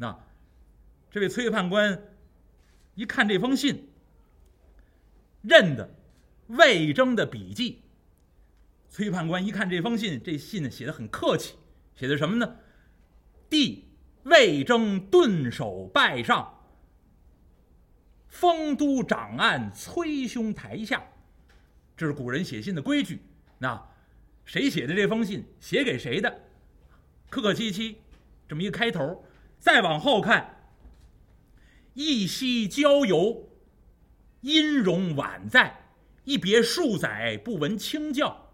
那这位崔判官一看这封信，认得魏征的笔迹。崔判官一看这封信，这信写的很客气，写的什么呢？帝魏征顿首拜上。丰都长案崔兄台下，这是古人写信的规矩。那谁写的这封信？写给谁的？客客气气，这么一个开头。再往后看，一夕郊游，音容宛在，一别数载，不闻清教。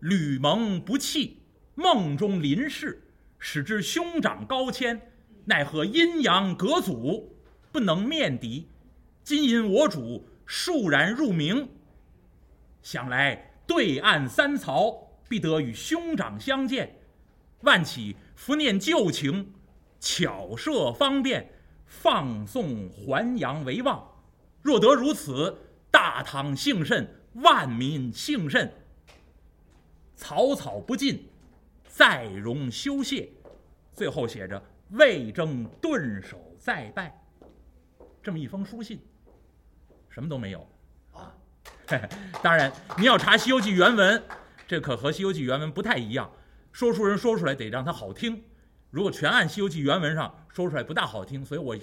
吕蒙不弃，梦中临事，使之兄长高迁，奈何阴阳隔阻。不能面敌，今因我主肃然入明，想来对岸三曹必得与兄长相见，万岂伏念旧情，巧设方便，放送还阳为望。若得如此，大唐幸甚，万民幸甚。草草不尽，再容休谢。最后写着：魏征顿首再拜。这么一封书信，什么都没有啊！当然，你要查《西游记》原文，这可和《西游记》原文不太一样。说书人说出来得让他好听，如果全按《西游记》原文上说出来不大好听，所以我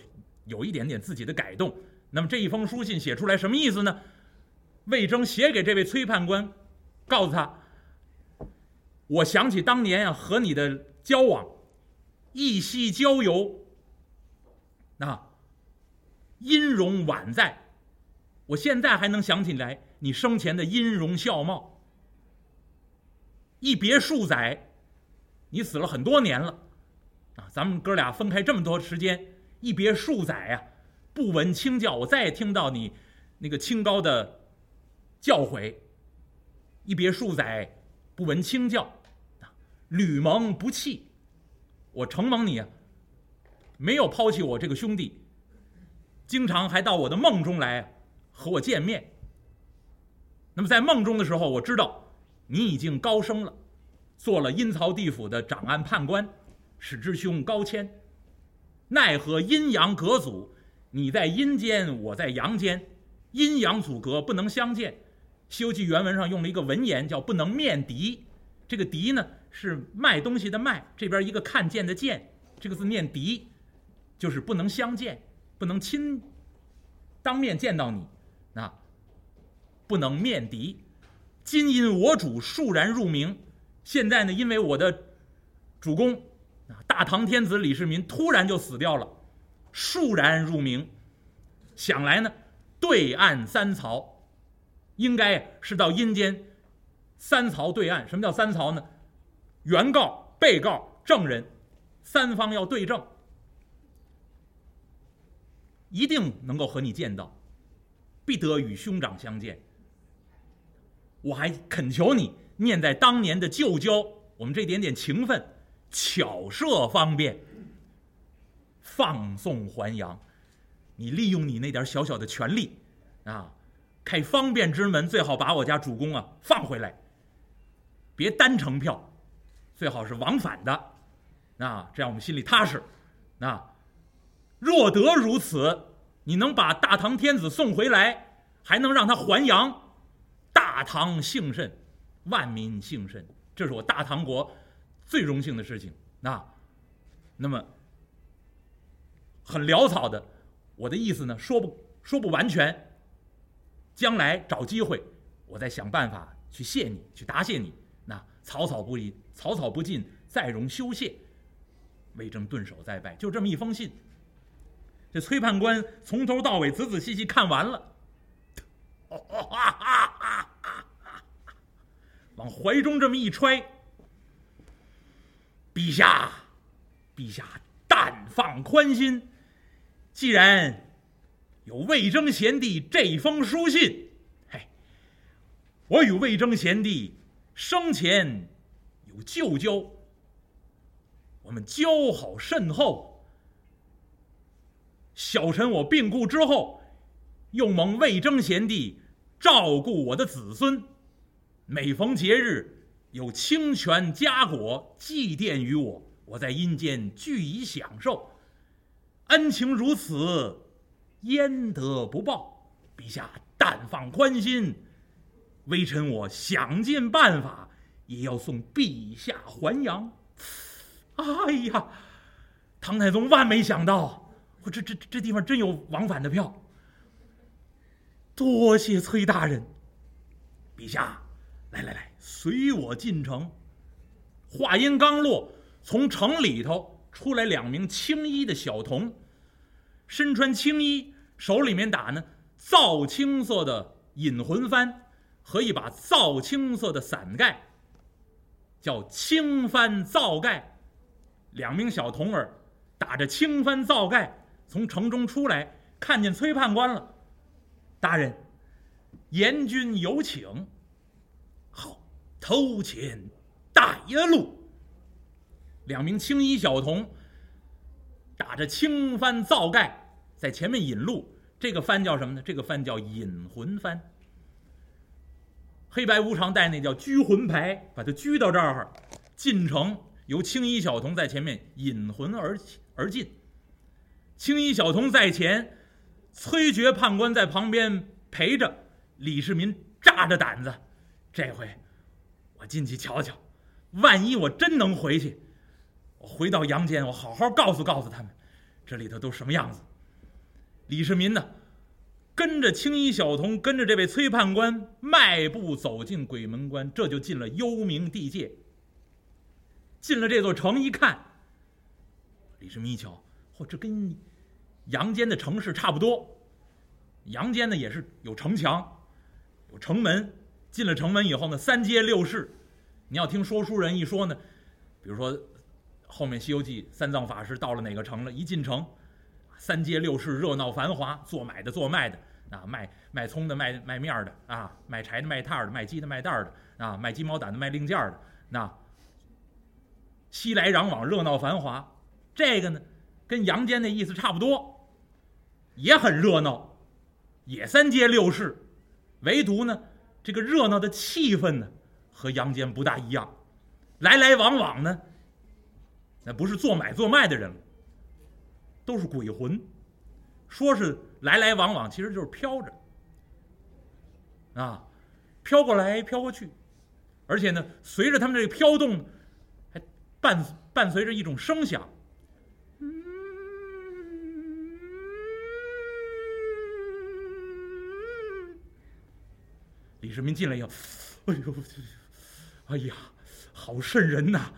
有一点点自己的改动。那么这一封书信写出来什么意思呢？魏征写给这位崔判官，告诉他：我想起当年啊和你的交往，一夕郊游，那。音容宛在，我现在还能想起来你生前的音容笑貌。一别数载，你死了很多年了，啊，咱们哥俩分开这么多时间，一别数载呀，不闻清教，我再也听到你那个清高的教诲。一别数载，不闻清教，啊吕蒙不弃，我承蒙你啊，没有抛弃我这个兄弟。经常还到我的梦中来和我见面。那么在梦中的时候，我知道你已经高升了，做了阴曹地府的掌案判官，使之兄高迁。奈何阴阳隔阻，你在阴间，我在阳间，阴阳阻隔，不能相见。《西游记》原文上用了一个文言，叫“不能面敌”。这个“敌”呢，是卖东西的“卖”，这边一个看见的“见”，这个字念“敌”，就是不能相见。不能亲当面见到你，那不能面敌。今因我主肃然入明，现在呢，因为我的主公啊，大唐天子李世民突然就死掉了，肃然入明。想来呢，对岸三曹应该是到阴间三曹对岸。什么叫三曹呢？原告、被告、证人，三方要对证。一定能够和你见到，必得与兄长相见。我还恳求你念在当年的旧交，我们这点点情分，巧设方便，放送还阳。你利用你那点小小的权利，啊，开方便之门，最好把我家主公啊放回来，别单程票，最好是往返的，啊，这样我们心里踏实，啊。若得如此，你能把大唐天子送回来，还能让他还阳，大唐幸甚，万民幸甚，这是我大唐国最荣幸的事情。那，那么很潦草的，我的意思呢，说不说不完全。将来找机会，我再想办法去谢你，去答谢你。那草草不离，草草不尽，再容休谢。魏征顿首再拜，就这么一封信。这崔判官从头到尾仔仔细细看完了，往怀中这么一揣。陛下，陛下，但放宽心。既然有魏征贤弟这封书信，嘿，我与魏征贤弟生前有旧交，我们交好甚厚。小臣我病故之后，又蒙魏征贤弟照顾我的子孙，每逢节日有清泉佳果祭奠于我，我在阴间俱已享受，恩情如此，焉得不报？陛下但放宽心，微臣我想尽办法，也要送陛下还阳。哎呀，唐太宗万没想到，我这这这地方真有往返的票。多谢崔大人，陛下，来来来，随我进城。话音刚落，从城里头出来两名青衣的小童，身穿青衣，手里面打呢皂青色的引魂幡和一把皂青色的伞盖，叫青幡皂盖。两名小童儿打着青幡皂盖从城中出来，看见崔判官了。大人，严君有请。好，头前带路。两名青衣小童打着青帆皂盖在前面引路。这个帆叫什么呢？这个帆叫引魂帆。黑白无常带那叫拘魂牌，把它拘到这儿，进城由青衣小童在前面引魂而而进。青衣小童在前。崔珏判官在旁边陪着，李世民扎着胆子，这回我进去瞧瞧，万一我真能回去，我回到阳间，我好好告诉告诉他们，这里头都什么样子。李世民呢，跟着青衣小童，跟着这位崔判官，迈步走进鬼门关，这就进了幽冥地界。进了这座城一看，李世民一瞧，嚯，这跟……阳间的城市差不多，阳间呢也是有城墙，有城门。进了城门以后呢，三街六市。你要听说书人一说呢，比如说后面《西游记》三藏法师到了哪个城了，一进城，三街六市热闹繁华，做买的做卖的啊，卖卖葱的卖卖面的啊，卖柴的卖炭的，卖鸡的卖蛋的啊，卖鸡毛掸的卖零件的，那熙来攘往，热闹繁华。这个呢，跟阳间的意思差不多。也很热闹，也三街六市，唯独呢，这个热闹的气氛呢，和阳间不大一样。来来往往呢，那不是做买做卖的人，都是鬼魂。说是来来往往，其实就是飘着，啊，飘过来飘过去，而且呢，随着他们这个飘动，还伴伴随着一种声响。李世民进来以后，哎呦，哎呀，好瘆人呐！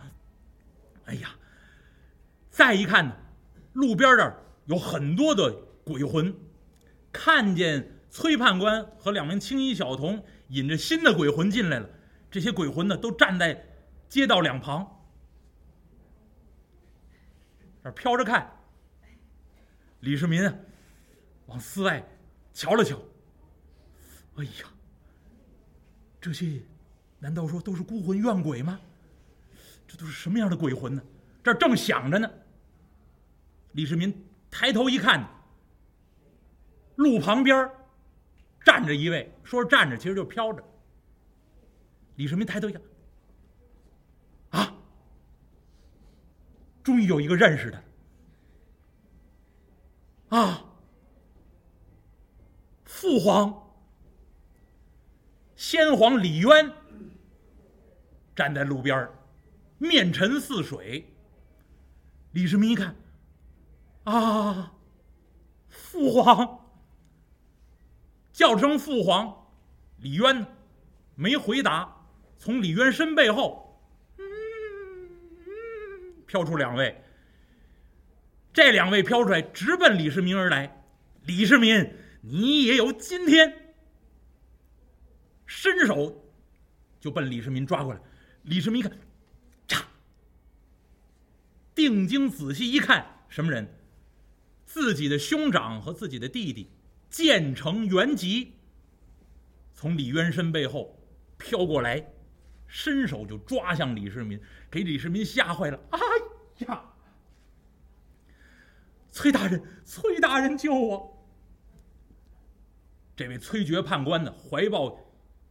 哎呀，再一看呢，路边这儿有很多的鬼魂，看见崔判官和两名青衣小童引着新的鬼魂进来了，这些鬼魂呢都站在街道两旁，这飘着看。李世民啊往寺外瞧了瞧，哎呀！这些，难道说都是孤魂怨鬼吗？这都是什么样的鬼魂呢？这正想着呢，李世民抬头一看，路旁边站着一位，说是站着，其实就飘着。李世民抬头一看，啊，终于有一个认识的，啊，父皇。先皇李渊站在路边面沉似水。李世民一看，啊，父皇，叫声父皇，李渊没回答。从李渊身背后，飘出两位。这两位飘出来，直奔李世民而来。李世民，你也有今天。伸手就奔李世民抓过来，李世民一看，嚓！定睛仔细一看，什么人？自己的兄长和自己的弟弟，建成、元吉，从李渊身背后飘过来，伸手就抓向李世民，给李世民吓坏了。哎呀！崔大人，崔大人救我！这位崔珏判官呢，怀抱。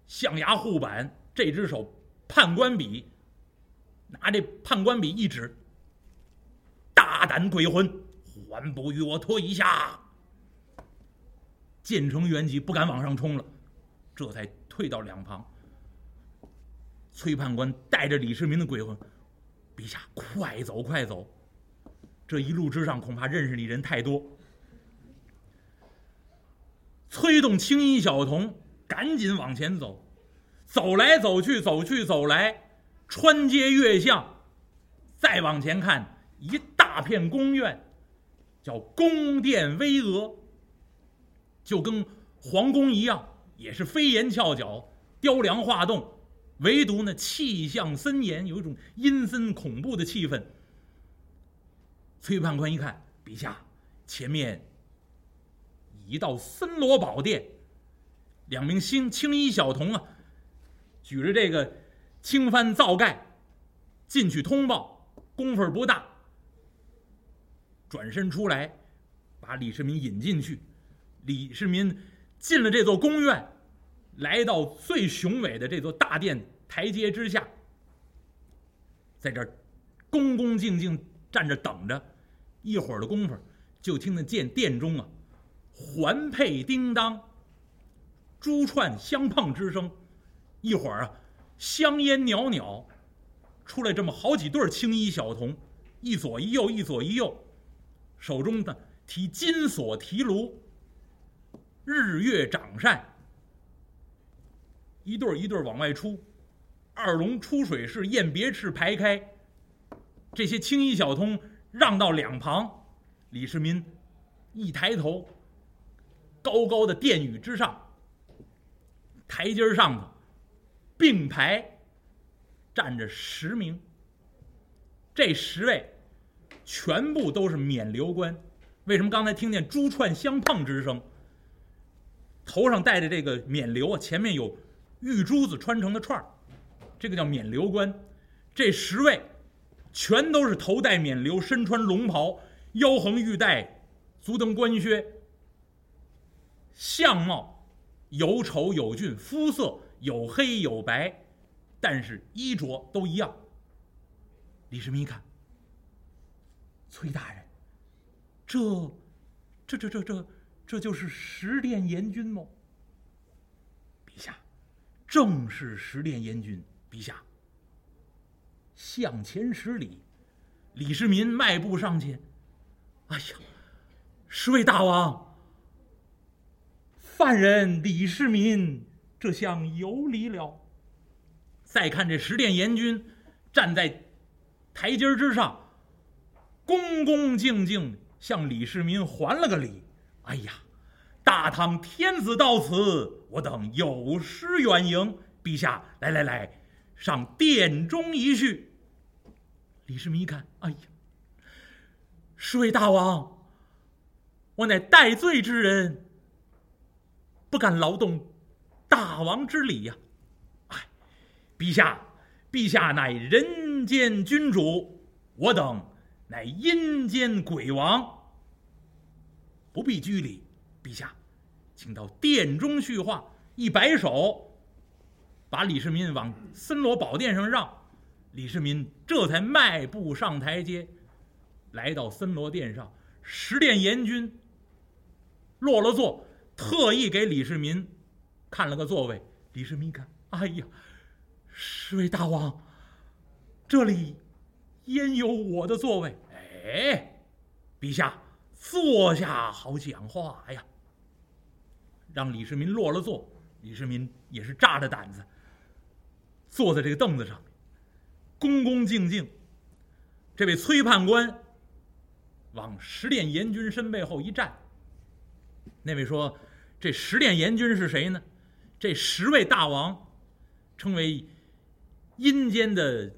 象牙护板，这只手判官笔，拿这判官笔一指，大胆鬼魂，还不与我脱一下！建成元吉不敢往上冲了，这才退到两旁。崔判官带着李世民的鬼魂，陛下快走快走！这一路之上恐怕认识你人太多。催动青衣小童赶紧往前走，走来走去，走去走来，穿街越巷，再往前看，一大片宫院，叫宫殿巍峨，就跟皇宫一样，也是飞檐翘角、雕梁画栋。唯独呢，气象森严，有一种阴森恐怖的气氛。崔判官一看，陛下，前面一道森罗宝殿，两名新青衣小童啊，举着这个青帆皂盖进去通报，功夫不大。转身出来，把李世民引进去。李世民进了这座宫院。来到最雄伟的这座大殿台阶之下，在这恭恭敬敬站着等着，一会儿的功夫，就听得见殿中啊，环佩叮当，珠串相碰之声，一会儿啊，香烟袅袅，出来这么好几对青衣小童，一左一右，一左一右，手中的提金锁提炉，日月掌扇。一对一对往外出，二龙出水式雁别翅排开。这些青衣小童让到两旁，李世民一抬头，高高的殿宇之上，台阶上头并排站着十名。这十位全部都是冕旒官。为什么刚才听见珠串相碰之声？头上戴着这个冕旒啊，前面有。玉珠子穿成的串儿，这个叫冕旒冠。这十位全都是头戴冕旒，身穿龙袍，腰横玉带，足蹬官靴，相貌有丑有俊，肤色有黑有白，但是衣着都一样。李世民一看，崔大人，这、这、这、这、这，这就是十殿阎君吗？陛下。正是十殿阎君，陛下。向前十里，李世民迈步上前。哎呀，十位大王，犯人李世民这厢有礼了。再看这十殿阎君站在台阶之上，恭恭敬敬向李世民还了个礼。哎呀！大唐天子到此，我等有失远迎。陛下，来来来，上殿中一叙。李世民一看，哎呀，十位大王，我乃戴罪之人，不敢劳动大王之礼呀。哎，陛下，陛下乃人间君主，我等乃阴间鬼王，不必拘礼。陛下，请到殿中叙话。一摆手，把李世民往森罗宝殿上让。李世民这才迈步上台阶，来到森罗殿上。十殿阎君落了座，特意给李世民看了个座位。李世民一看，哎呀，十位大王，这里焉有我的座位？哎，陛下坐下好讲话呀。让李世民落了座，李世民也是炸着胆子坐在这个凳子上，恭恭敬敬。这位崔判官往十殿阎君身背后一站。那位说：“这十殿阎君是谁呢？这十位大王称为阴间的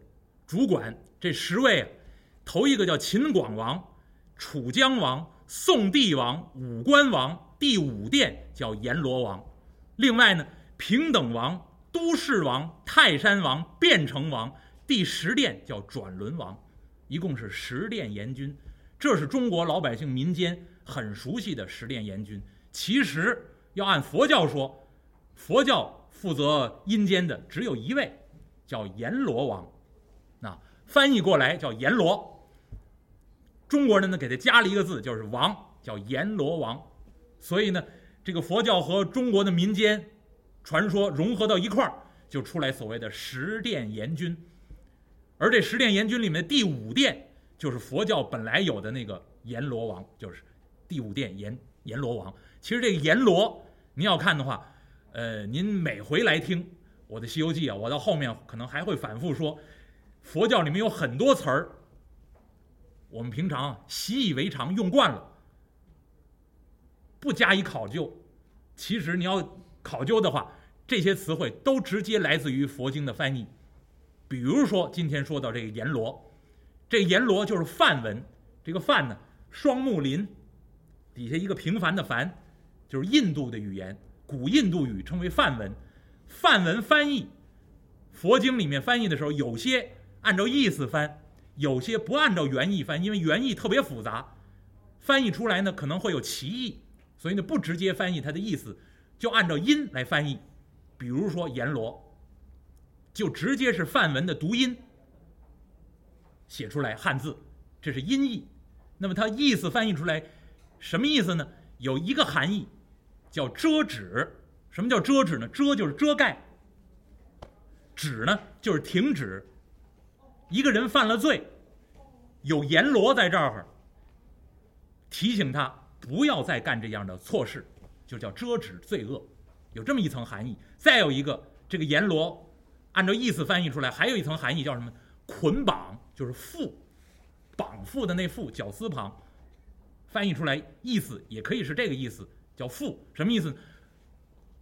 主管。这十位啊，头一个叫秦广王、楚江王、宋帝王、武官王。”第五殿叫阎罗王，另外呢，平等王、都市王、泰山王、汴城王，第十殿叫转轮王，一共是十殿阎君。这是中国老百姓民间很熟悉的十殿阎君。其实要按佛教说，佛教负责阴间的只有一位，叫阎罗王，那翻译过来叫阎罗。中国人呢给他加了一个字，就是王，叫阎罗王。所以呢，这个佛教和中国的民间传说融合到一块儿，就出来所谓的十殿阎君。而这十殿阎君里面的第五殿，就是佛教本来有的那个阎罗王，就是第五殿阎阎罗王。其实这个阎罗，您要看的话，呃，您每回来听我的《西游记》啊，我到后面可能还会反复说，佛教里面有很多词儿，我们平常习以为常，用惯了。不加以考究，其实你要考究的话，这些词汇都直接来自于佛经的翻译。比如说今天说到这个阎罗，这阎罗就是梵文，这个梵呢，双木林，底下一个平凡的凡，就是印度的语言，古印度语称为梵文。梵文翻译，佛经里面翻译的时候，有些按照意思翻，有些不按照原意翻，因为原意特别复杂，翻译出来呢可能会有歧义。所以呢，不直接翻译它的意思，就按照音来翻译。比如说阎罗，就直接是梵文的读音写出来汉字，这是音译。那么它意思翻译出来什么意思呢？有一个含义叫遮止。什么叫遮止呢？遮就是遮盖，止呢就是停止。一个人犯了罪，有阎罗在这儿提醒他。不要再干这样的错事，就叫遮止罪恶，有这么一层含义。再有一个，这个阎罗，按照意思翻译出来，还有一层含义叫什么？捆绑，就是缚，绑缚的那缚，绞丝旁，翻译出来意思也可以是这个意思，叫缚。什么意思？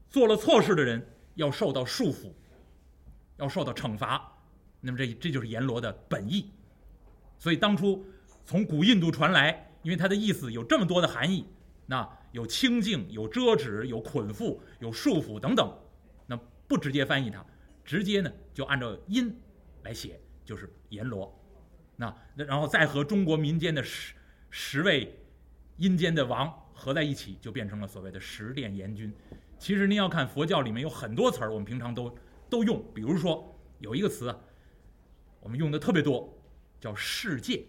做了错事的人要受到束缚，要受到惩罚。那么这这就是阎罗的本意。所以当初从古印度传来。因为它的意思有这么多的含义，那有清净、有遮止、有捆缚、有束缚等等，那不直接翻译它，直接呢就按照音来写，就是阎罗。那那然后再和中国民间的十十位阴间的王合在一起，就变成了所谓的十殿阎君。其实您要看佛教里面有很多词儿，我们平常都都用，比如说有一个词，我们用的特别多，叫世界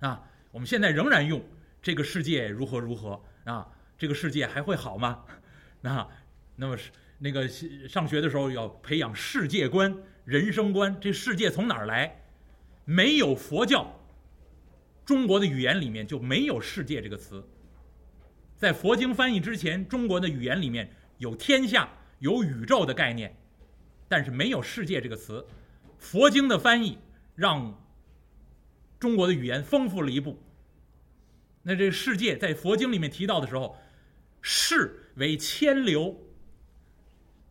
啊。我们现在仍然用这个世界如何如何啊？这个世界还会好吗？啊，那么是那个上学的时候要培养世界观、人生观。这世界从哪儿来？没有佛教，中国的语言里面就没有“世界”这个词。在佛经翻译之前，中国的语言里面有天下、有宇宙的概念，但是没有“世界”这个词。佛经的翻译让。中国的语言丰富了一步。那这世界在佛经里面提到的时候，世为千流，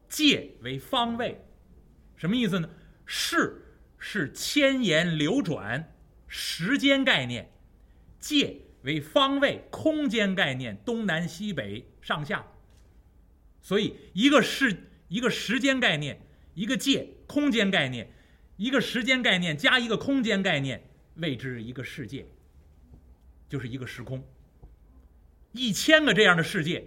界为方位，什么意思呢？世是千言流转，时间概念；界为方位，空间概念，东南西北上下。所以，一个是一个时间概念，一个界空间概念，一个时间概念加一个空间概念。谓之一个世界，就是一个时空。一千个这样的世界，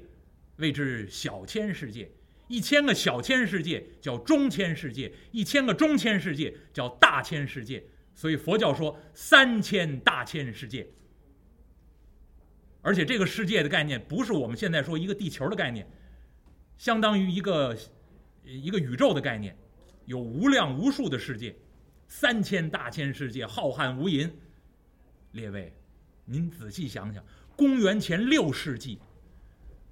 谓之小千世界；一千个小千世界叫中千世界；一千个中千世界叫大千世界。所以佛教说三千大千世界。而且这个世界的概念不是我们现在说一个地球的概念，相当于一个一个宇宙的概念，有无量无数的世界。三千大千世界浩瀚无垠，列位，您仔细想想，公元前六世纪，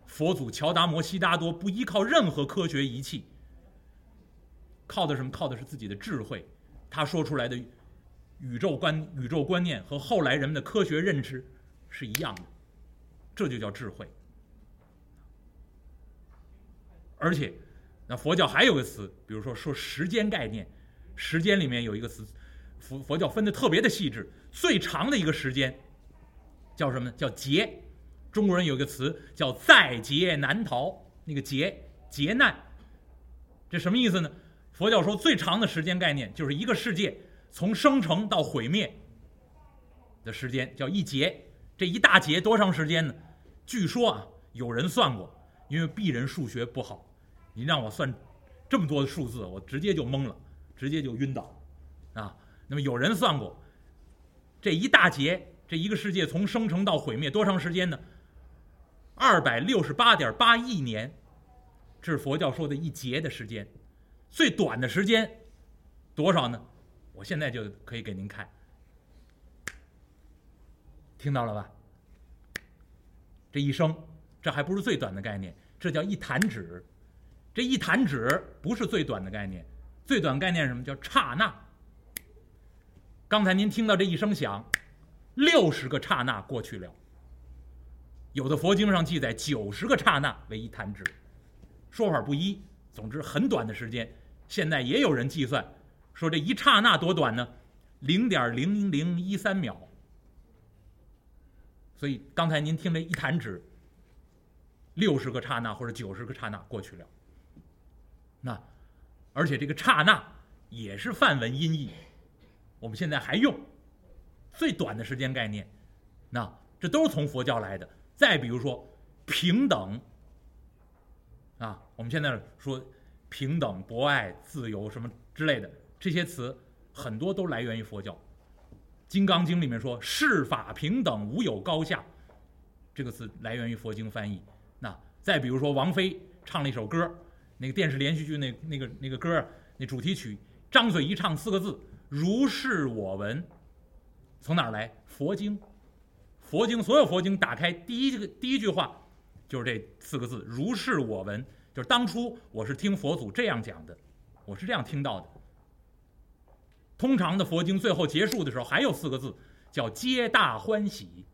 佛祖乔达摩悉达多不依靠任何科学仪器，靠的什么？靠的是自己的智慧。他说出来的宇宙观、宇宙观念和后来人们的科学认知是一样的，这就叫智慧。而且，那佛教还有个词，比如说说时间概念。时间里面有一个词，佛佛教分的特别的细致。最长的一个时间叫什么呢？叫劫。中国人有一个词叫在劫难逃，那个劫劫难，这什么意思呢？佛教说最长的时间概念就是一个世界从生成到毁灭的时间叫一劫。这一大劫多长时间呢？据说啊，有人算过，因为鄙人数学不好，你让我算这么多的数字，我直接就懵了。直接就晕倒，啊，那么有人算过，这一大劫这一个世界从生成到毁灭多长时间呢？二百六十八点八亿年，这是佛教说的一劫的时间。最短的时间多少呢？我现在就可以给您看，听到了吧？这一生，这还不是最短的概念，这叫一弹指。这一弹指不是最短的概念，最短概念什么叫刹那？刚才您听到这一声响，六十个刹那过去了。有的佛经上记载九十个刹那为一弹指，说法不一。总之很短的时间，现在也有人计算，说这一刹那多短呢？零点零零一三秒。所以刚才您听这一弹指，六十个刹那或者九十个刹那过去了。那，而且这个刹那也是梵文音译，我们现在还用最短的时间概念。那这都是从佛教来的。再比如说平等，啊，我们现在说平等、博爱、自由什么之类的这些词，很多都来源于佛教。《金刚经》里面说“世法平等，无有高下”，这个词来源于佛经翻译。那再比如说王菲唱了一首歌。那个电视连续剧那那个那个歌那主题曲，张嘴一唱四个字“如是我闻”，从哪儿来？佛经，佛经所有佛经打开第一个第一句话，就是这四个字“如是我闻”，就是当初我是听佛祖这样讲的，我是这样听到的。通常的佛经最后结束的时候还有四个字，叫“皆大欢喜”，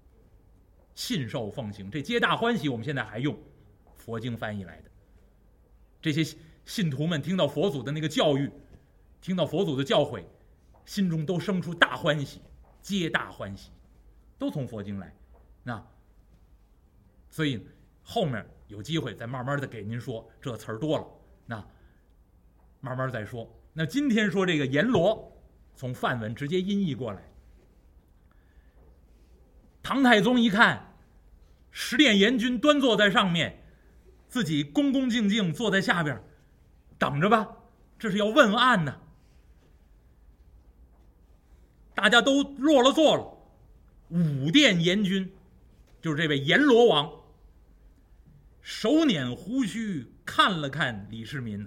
信受奉行。这“皆大欢喜”我们现在还用，佛经翻译来的。这些信徒们听到佛祖的那个教育，听到佛祖的教诲，心中都生出大欢喜，皆大欢喜，都从佛经来。那，所以后面有机会再慢慢的给您说，这词儿多了，那慢慢再说。那今天说这个阎罗，从梵文直接音译过来。唐太宗一看，十殿阎君端坐在上面。自己恭恭敬敬坐在下边，等着吧，这是要问案呢。大家都落了座了，五殿阎君，就是这位阎罗王，手捻胡须看了看李世民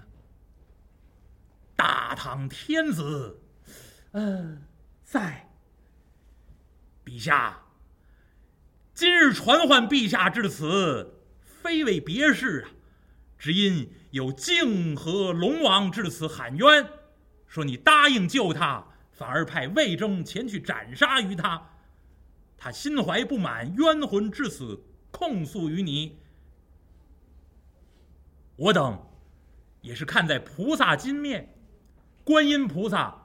大唐天子，嗯，在。陛下，今日传唤陛下至此。非为别事啊，只因有泾河龙王至此喊冤，说你答应救他，反而派魏征前去斩杀于他，他心怀不满，冤魂至此控诉于你。我等也是看在菩萨金面，观音菩萨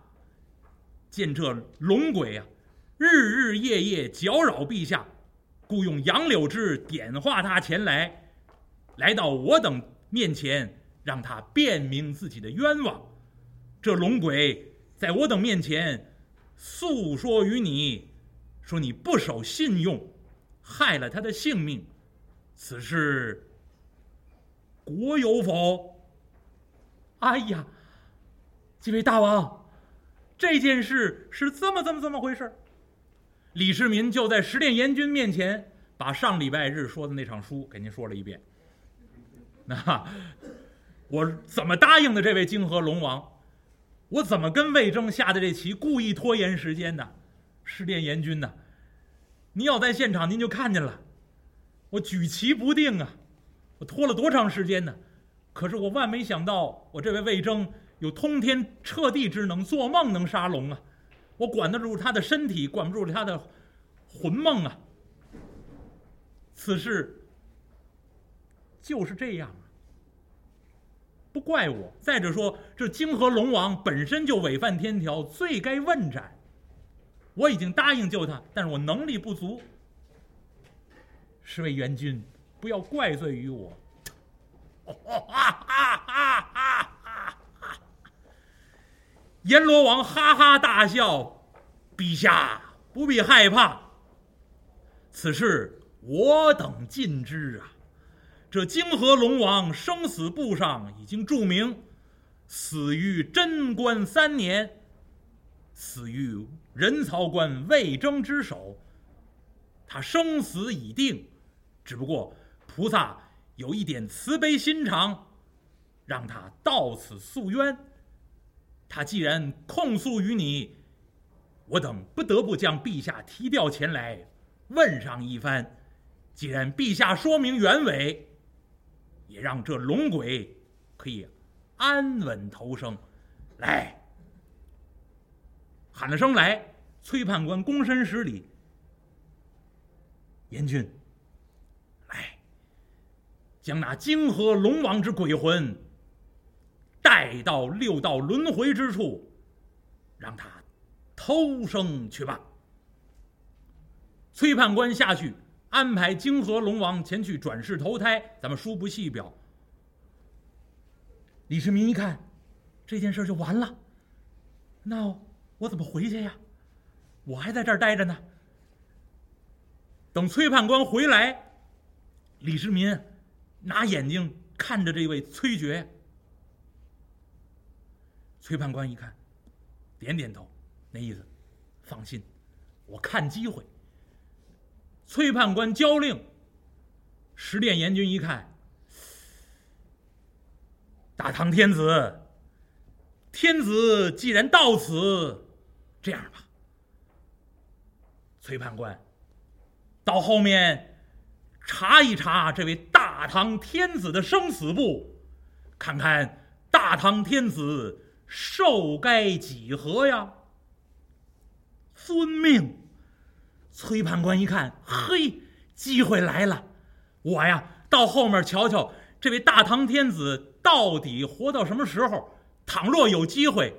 见这龙鬼啊，日日夜夜搅扰陛下，故用杨柳枝点化他前来。来到我等面前，让他辨明自己的冤枉。这龙鬼在我等面前诉说于你，说你不守信用，害了他的性命。此事国有否？哎呀，几位大王，这件事是这么、这么、这么回事李世民就在十殿阎君面前，把上礼拜日说的那场书给您说了一遍。那我怎么答应的这位泾河龙王？我怎么跟魏征下的这棋，故意拖延时间的？十殿阎君呢？您要在现场，您就看见了。我举棋不定啊，我拖了多长时间呢？可是我万没想到，我这位魏征有通天彻地之能，做梦能杀龙啊！我管得住他的身体，管不住他的魂梦啊！此事。就是这样啊，不怪我。再者说，这泾河龙王本身就违反天条，罪该问斩。我已经答应救他，但是我能力不足。十位元君，不要怪罪于我。阎罗王哈哈大笑：“陛下不必害怕，此事我等尽知啊。”这泾河龙王生死簿上已经注明，死于贞观三年，死于人曹官魏征之手。他生死已定，只不过菩萨有一点慈悲心肠，让他到此诉冤。他既然控诉于你，我等不得不将陛下提调前来问上一番。既然陛下说明原委，也让这龙鬼可以安稳投生。来，喊了声来，崔判官躬身施礼。阎君，来，将那泾河龙王之鬼魂带到六道轮回之处，让他偷生去吧。崔判官下去安排泾河龙王前去转世投胎，咱们书不细表。李世民一看。这件事就完了，那我怎么回去呀？我还在这儿待着呢。等崔判官回来，李世民拿眼睛看着这位崔珏。崔判官一看，点点头，那意思，放心，我看机会。崔判官交令，十殿阎君一看，大唐天子。天子既然到此，这样吧，崔判官，到后面查一查这位大唐天子的生死簿，看看大唐天子寿该几何呀？遵命。崔判官一看，嘿，机会来了，我呀，到后面瞧瞧这位大唐天子到底活到什么时候。倘若有机会，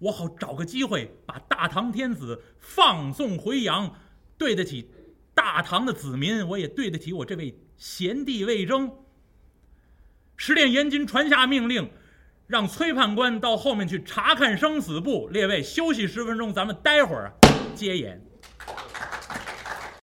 我好找个机会把大唐天子放送回阳，对得起大唐的子民，我也对得起我这位贤弟魏征。十殿阎君传下命令，让崔判官到后面去查看生死簿。列位休息十分钟，咱们待会儿接演。